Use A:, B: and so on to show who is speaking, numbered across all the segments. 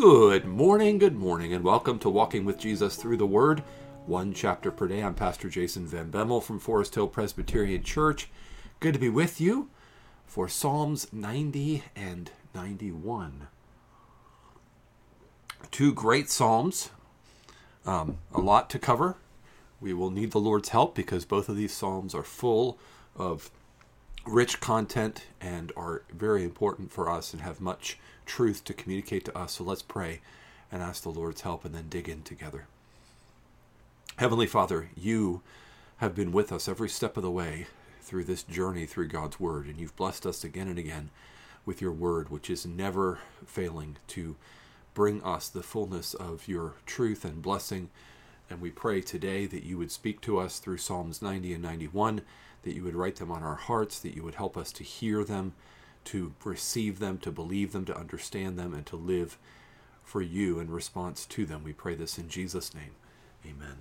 A: Good morning, good morning, and welcome to Walking with Jesus Through the Word, one chapter per day. I'm Pastor Jason Van Bemmel from Forest Hill Presbyterian Church. Good to be with you for Psalms 90 and 91. Two great Psalms, um, a lot to cover. We will need the Lord's help because both of these Psalms are full of rich content and are very important for us and have much truth to communicate to us. So let's pray and ask the Lord's help and then dig in together. Heavenly Father, you have been with us every step of the way through this journey through God's Word, and you've blessed us again and again with your Word, which is never failing to bring us the fullness of your truth and blessing. And we pray today that you would speak to us through Psalms 90 and 91 that you would write them on our hearts, that you would help us to hear them, to receive them, to believe them, to understand them, and to live for you in response to them. We pray this in Jesus' name. Amen.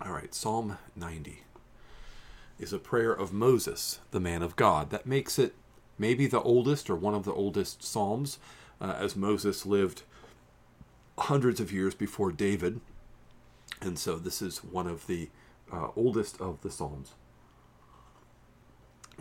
A: All right, Psalm 90 is a prayer of Moses, the man of God. That makes it maybe the oldest or one of the oldest Psalms, uh, as Moses lived hundreds of years before David. And so this is one of the uh, oldest of the Psalms.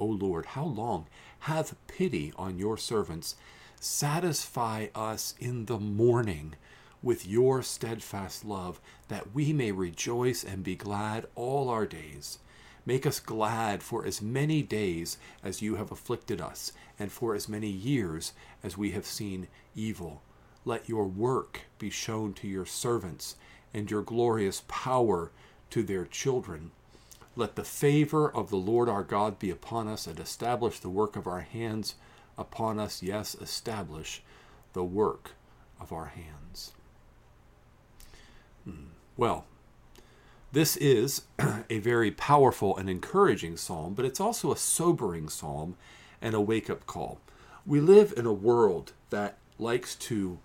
A: O Lord, how long? Have pity on your servants. Satisfy us in the morning with your steadfast love, that we may rejoice and be glad all our days. Make us glad for as many days as you have afflicted us, and for as many years as we have seen evil. Let your work be shown to your servants, and your glorious power to their children. Let the favor of the Lord our God be upon us and establish the work of our hands upon us. Yes, establish the work of our hands. Hmm. Well, this is a very powerful and encouraging psalm, but it's also a sobering psalm and a wake up call. We live in a world that likes to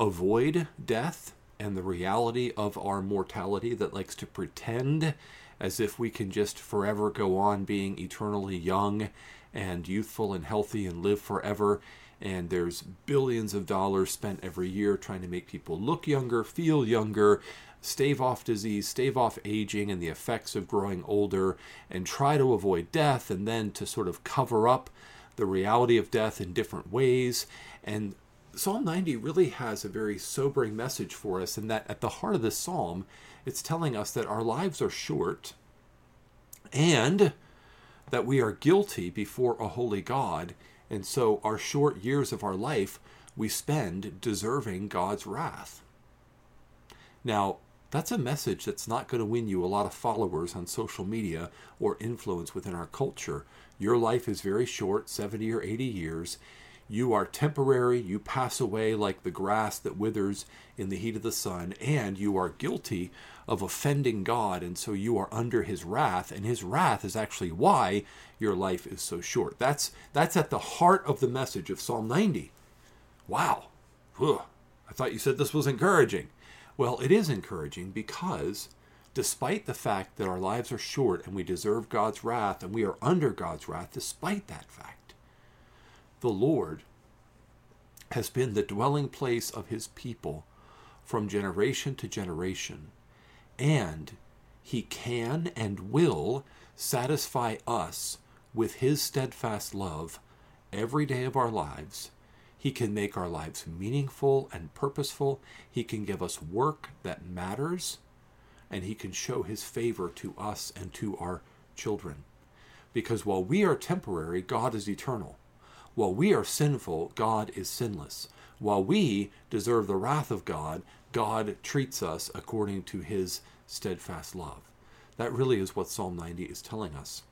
A: avoid death and the reality of our mortality, that likes to pretend as if we can just forever go on being eternally young and youthful and healthy and live forever. And there's billions of dollars spent every year trying to make people look younger, feel younger, stave off disease, stave off aging and the effects of growing older, and try to avoid death, and then to sort of cover up the reality of death in different ways. And Psalm 90 really has a very sobering message for us, in that at the heart of this psalm it's telling us that our lives are short and that we are guilty before a holy God. And so our short years of our life we spend deserving God's wrath. Now, that's a message that's not going to win you a lot of followers on social media or influence within our culture. Your life is very short 70 or 80 years you are temporary, you pass away like the grass that withers in the heat of the sun, and you are guilty of offending God, and so you are under his wrath, and his wrath is actually why your life is so short. That's that's at the heart of the message of Psalm 90. Wow. Ugh. I thought you said this was encouraging. Well, it is encouraging because despite the fact that our lives are short and we deserve God's wrath and we are under God's wrath, despite that fact, the Lord has been the dwelling place of his people from generation to generation, and he can and will satisfy us with his steadfast love every day of our lives. He can make our lives meaningful and purposeful. He can give us work that matters and he can show his favor to us and to our children. Because while we are temporary, God is eternal. While we are sinful, God is sinless. While we deserve the wrath of God, God treats us according to his steadfast love. That really is what Psalm 90 is telling us.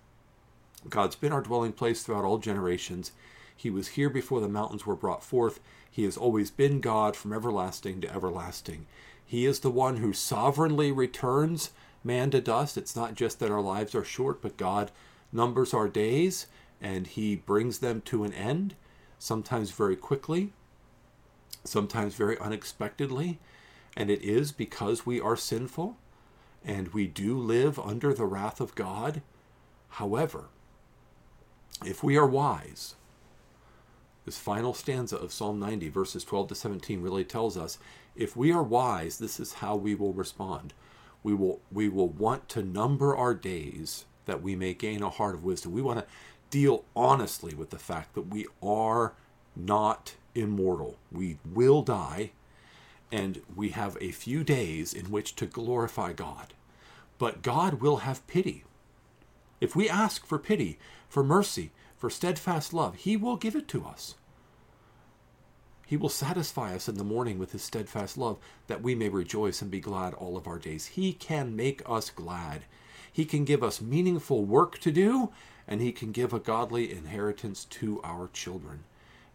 A: God's been our dwelling place throughout all generations. He was here before the mountains were brought forth. He has always been God from everlasting to everlasting. He is the one who sovereignly returns man to dust. It's not just that our lives are short, but God numbers our days and He brings them to an end, sometimes very quickly, sometimes very unexpectedly. And it is because we are sinful and we do live under the wrath of God. However, if we are wise, this final stanza of Psalm 90, verses 12 to 17, really tells us if we are wise, this is how we will respond. We will, we will want to number our days that we may gain a heart of wisdom. We want to deal honestly with the fact that we are not immortal. We will die, and we have a few days in which to glorify God. But God will have pity. If we ask for pity, for mercy, for steadfast love, He will give it to us. He will satisfy us in the morning with his steadfast love, that we may rejoice and be glad all of our days. He can make us glad. He can give us meaningful work to do, and he can give a godly inheritance to our children.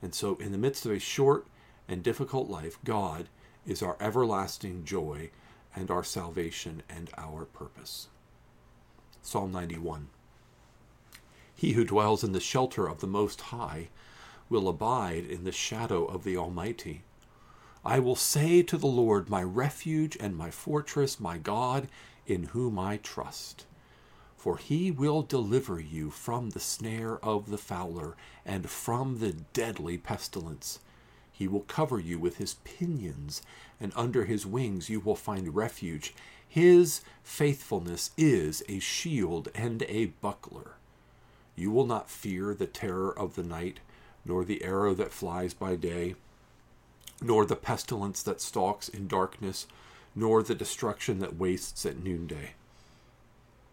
A: And so, in the midst of a short and difficult life, God is our everlasting joy and our salvation and our purpose. Psalm 91 He who dwells in the shelter of the Most High will abide in the shadow of the Almighty. I will say to the Lord, my refuge and my fortress, my God, in whom I trust. For he will deliver you from the snare of the fowler and from the deadly pestilence. He will cover you with his pinions, and under his wings you will find refuge. His faithfulness is a shield and a buckler. You will not fear the terror of the night nor the arrow that flies by day, nor the pestilence that stalks in darkness, nor the destruction that wastes at noonday.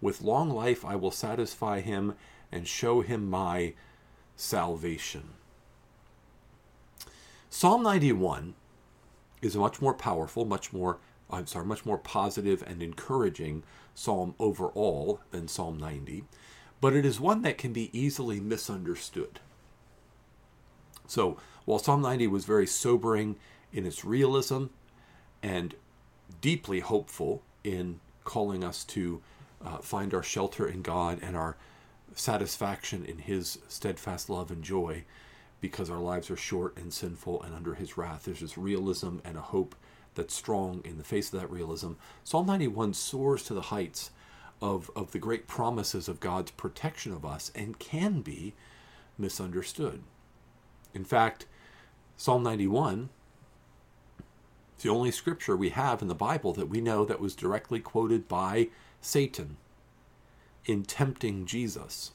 A: With long life I will satisfy him and show him my salvation. Psalm 91 is a much more powerful, much more I'm sorry, much more positive and encouraging psalm overall than Psalm 90, but it is one that can be easily misunderstood. So, while Psalm 90 was very sobering in its realism and deeply hopeful in calling us to uh, find our shelter in God and our satisfaction in His steadfast love and joy, because our lives are short and sinful and under His wrath, there's this realism and a hope that's strong in the face of that realism. Psalm 91 soars to the heights of, of the great promises of God's protection of us and can be misunderstood. In fact, Psalm 91 is the only scripture we have in the Bible that we know that was directly quoted by Satan. in tempting Jesus.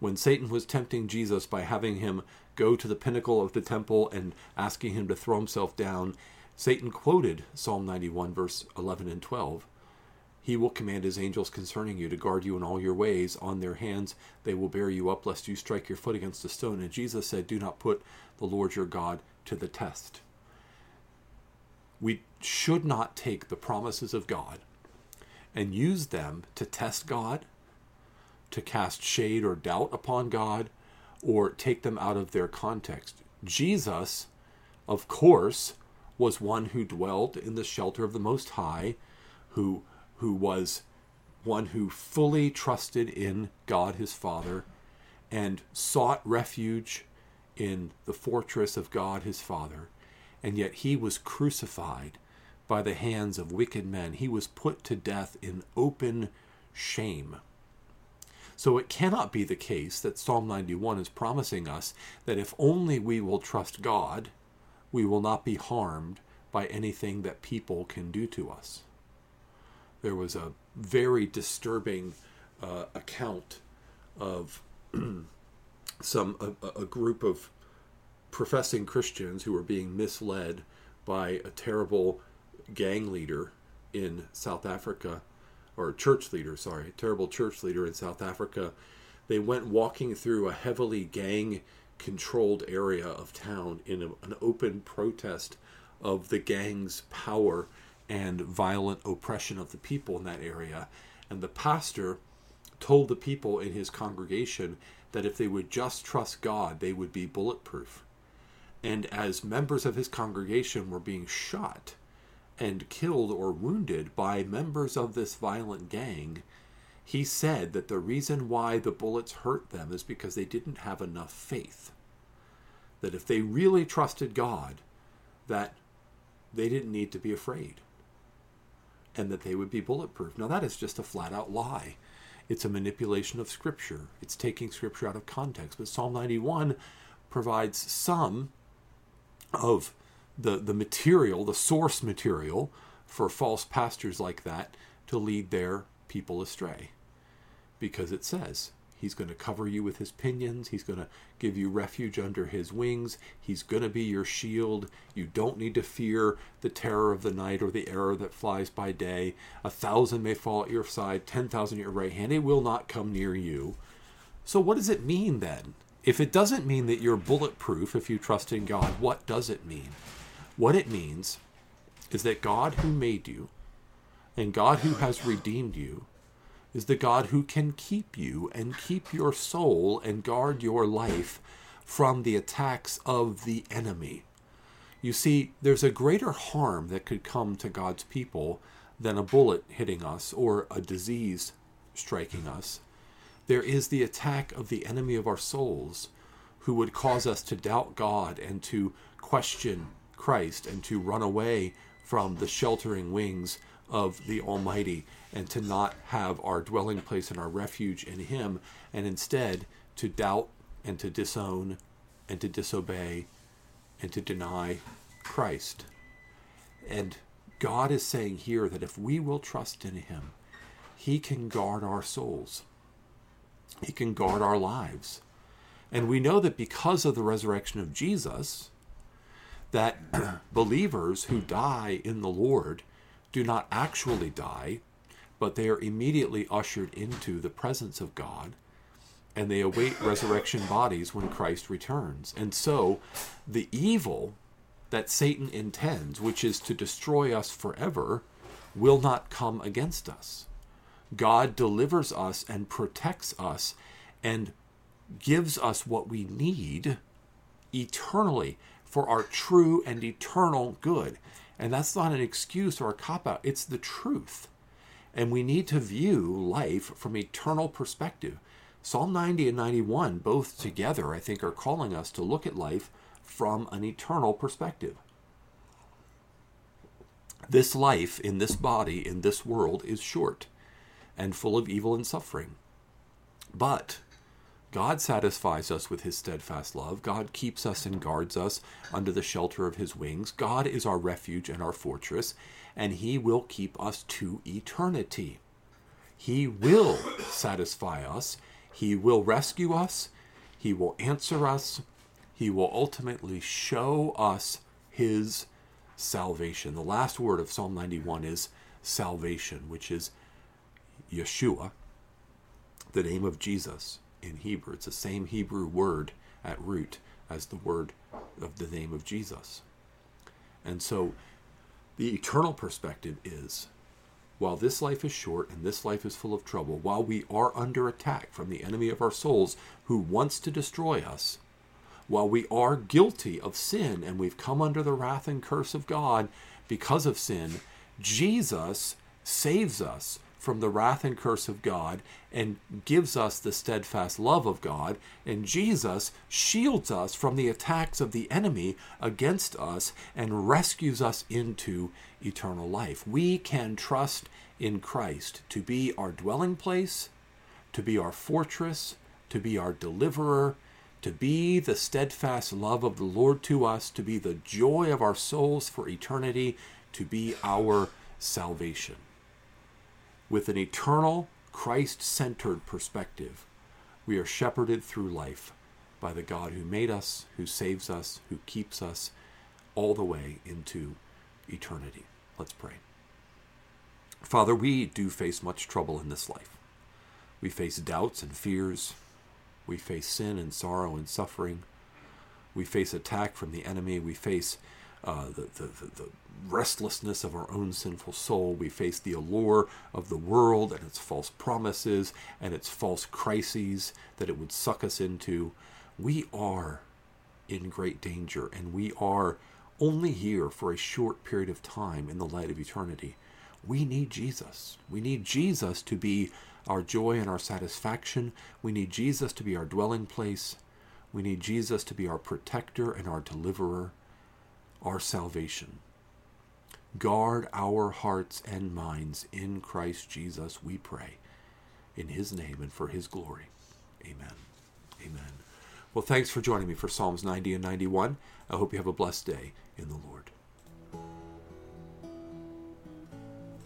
A: When Satan was tempting Jesus by having him go to the pinnacle of the temple and asking him to throw himself down, Satan quoted Psalm 91, verse 11 and 12. He will command his angels concerning you to guard you in all your ways. On their hands they will bear you up, lest you strike your foot against a stone. And Jesus said, Do not put the Lord your God to the test. We should not take the promises of God and use them to test God, to cast shade or doubt upon God, or take them out of their context. Jesus, of course, was one who dwelt in the shelter of the Most High, who who was one who fully trusted in God his Father and sought refuge in the fortress of God his Father. And yet he was crucified by the hands of wicked men. He was put to death in open shame. So it cannot be the case that Psalm 91 is promising us that if only we will trust God, we will not be harmed by anything that people can do to us there was a very disturbing uh, account of some a, a, group of professing Christians who were being misled by a terrible gang leader in South Africa, or church leader, sorry, terrible church leader in South Africa. They went walking through a heavily gang controlled area of town in a, an open protest of the gang's power and violent oppression of the people in that area. And the pastor told the people in his congregation that if they would just trust God, they would be bulletproof. And as members of his congregation were being shot and killed or wounded by members of this violent gang, he said that the reason why the bullets hurt them is because they didn't have enough faith. That if they really trusted God, that they didn't need to be afraid and that they would be bulletproof. Now, that is just a flat out lie. It's a manipulation of Scripture, it's taking Scripture out of context. But Psalm 91 provides some of the, the material, the source material for false pastors like that to lead their people astray. Because it says, He's going to cover you with his pinions. He's going to give you refuge under his wings. He's going to be your shield. You don't need to fear the terror of the night or the arrow that flies by day. A thousand may fall at your side, ten thousand at your right hand. It will not come near you. So, what does it mean then? If it doesn't mean that you're bulletproof if you trust in God, what does it mean? What it means is that God who made you and God who has redeemed you is the God who can keep you and keep your soul and guard your life from the attacks of the enemy. You see, there's a greater harm that could come to God's people than a bullet hitting us or a disease striking us. There is the attack of the enemy of our souls who would cause us to doubt God and to question Christ and to run away from the sheltering wings of the Almighty and to not have our dwelling place and our refuge in Him, and instead to doubt and to disown and to disobey and to deny Christ. And God is saying here that if we will trust in Him, He can guard our souls, He can guard our lives. And we know that because of the resurrection of Jesus, that believers who die in the Lord do not actually die, but they are immediately ushered into the presence of God and they await resurrection bodies when Christ returns. And so the evil that Satan intends, which is to destroy us forever, will not come against us. God delivers us and protects us and gives us what we need eternally for our true and eternal good. And that's not an excuse or a cop out, it's the truth. And we need to view life from eternal perspective. Psalm 90 and 91, both together, I think, are calling us to look at life from an eternal perspective. This life in this body, in this world, is short and full of evil and suffering. But God satisfies us with his steadfast love. God keeps us and guards us under the shelter of his wings. God is our refuge and our fortress, and he will keep us to eternity. He will satisfy us. He will rescue us. He will answer us. He will ultimately show us his salvation. The last word of Psalm 91 is salvation, which is Yeshua, the name of Jesus in Hebrew. It's the same Hebrew word at root as the word of the name of Jesus. And so the eternal perspective is while this life is short and this life is full of trouble, while we are under attack from the enemy of our souls who wants to destroy us, while we are guilty of sin and we've come under the wrath and curse of God because of sin, Jesus saves us from the wrath and curse of God and gives us the steadfast love of God. And Jesus shields us from the attacks of the enemy against us and rescues us into eternal life. We can trust in Christ to be our dwelling place, to be our fortress, to be our deliverer, to be the steadfast love of the Lord to us, to be the joy of our souls for eternity, to be our salvation with an eternal, Christ centered perspective, we are shepherded through life by the God who made us, who saves us, who keeps us all the way into eternity. Let's pray. Father, we do face much trouble in this life. We face doubts and fears. We face sin and sorrow and suffering. We face attack from the enemy. We face uh, the, the, the, restlessness of our own sinful soul. We face the allure of the world and its false promises and its false crises that it would suck us into. We are in great danger and we are only here for a short period of time in the light of eternity. We need Jesus. We need Jesus to be our joy and our satisfaction. We need Jesus to be our dwelling place. We need Jesus to be our protector and our deliverer, our salvation. Guard our hearts and minds in Christ Jesus, we pray. In his name and for his glory. Amen. Amen. Well, thanks for joining me for Psalms 90 and 91. I hope you have a blessed day in the Lord.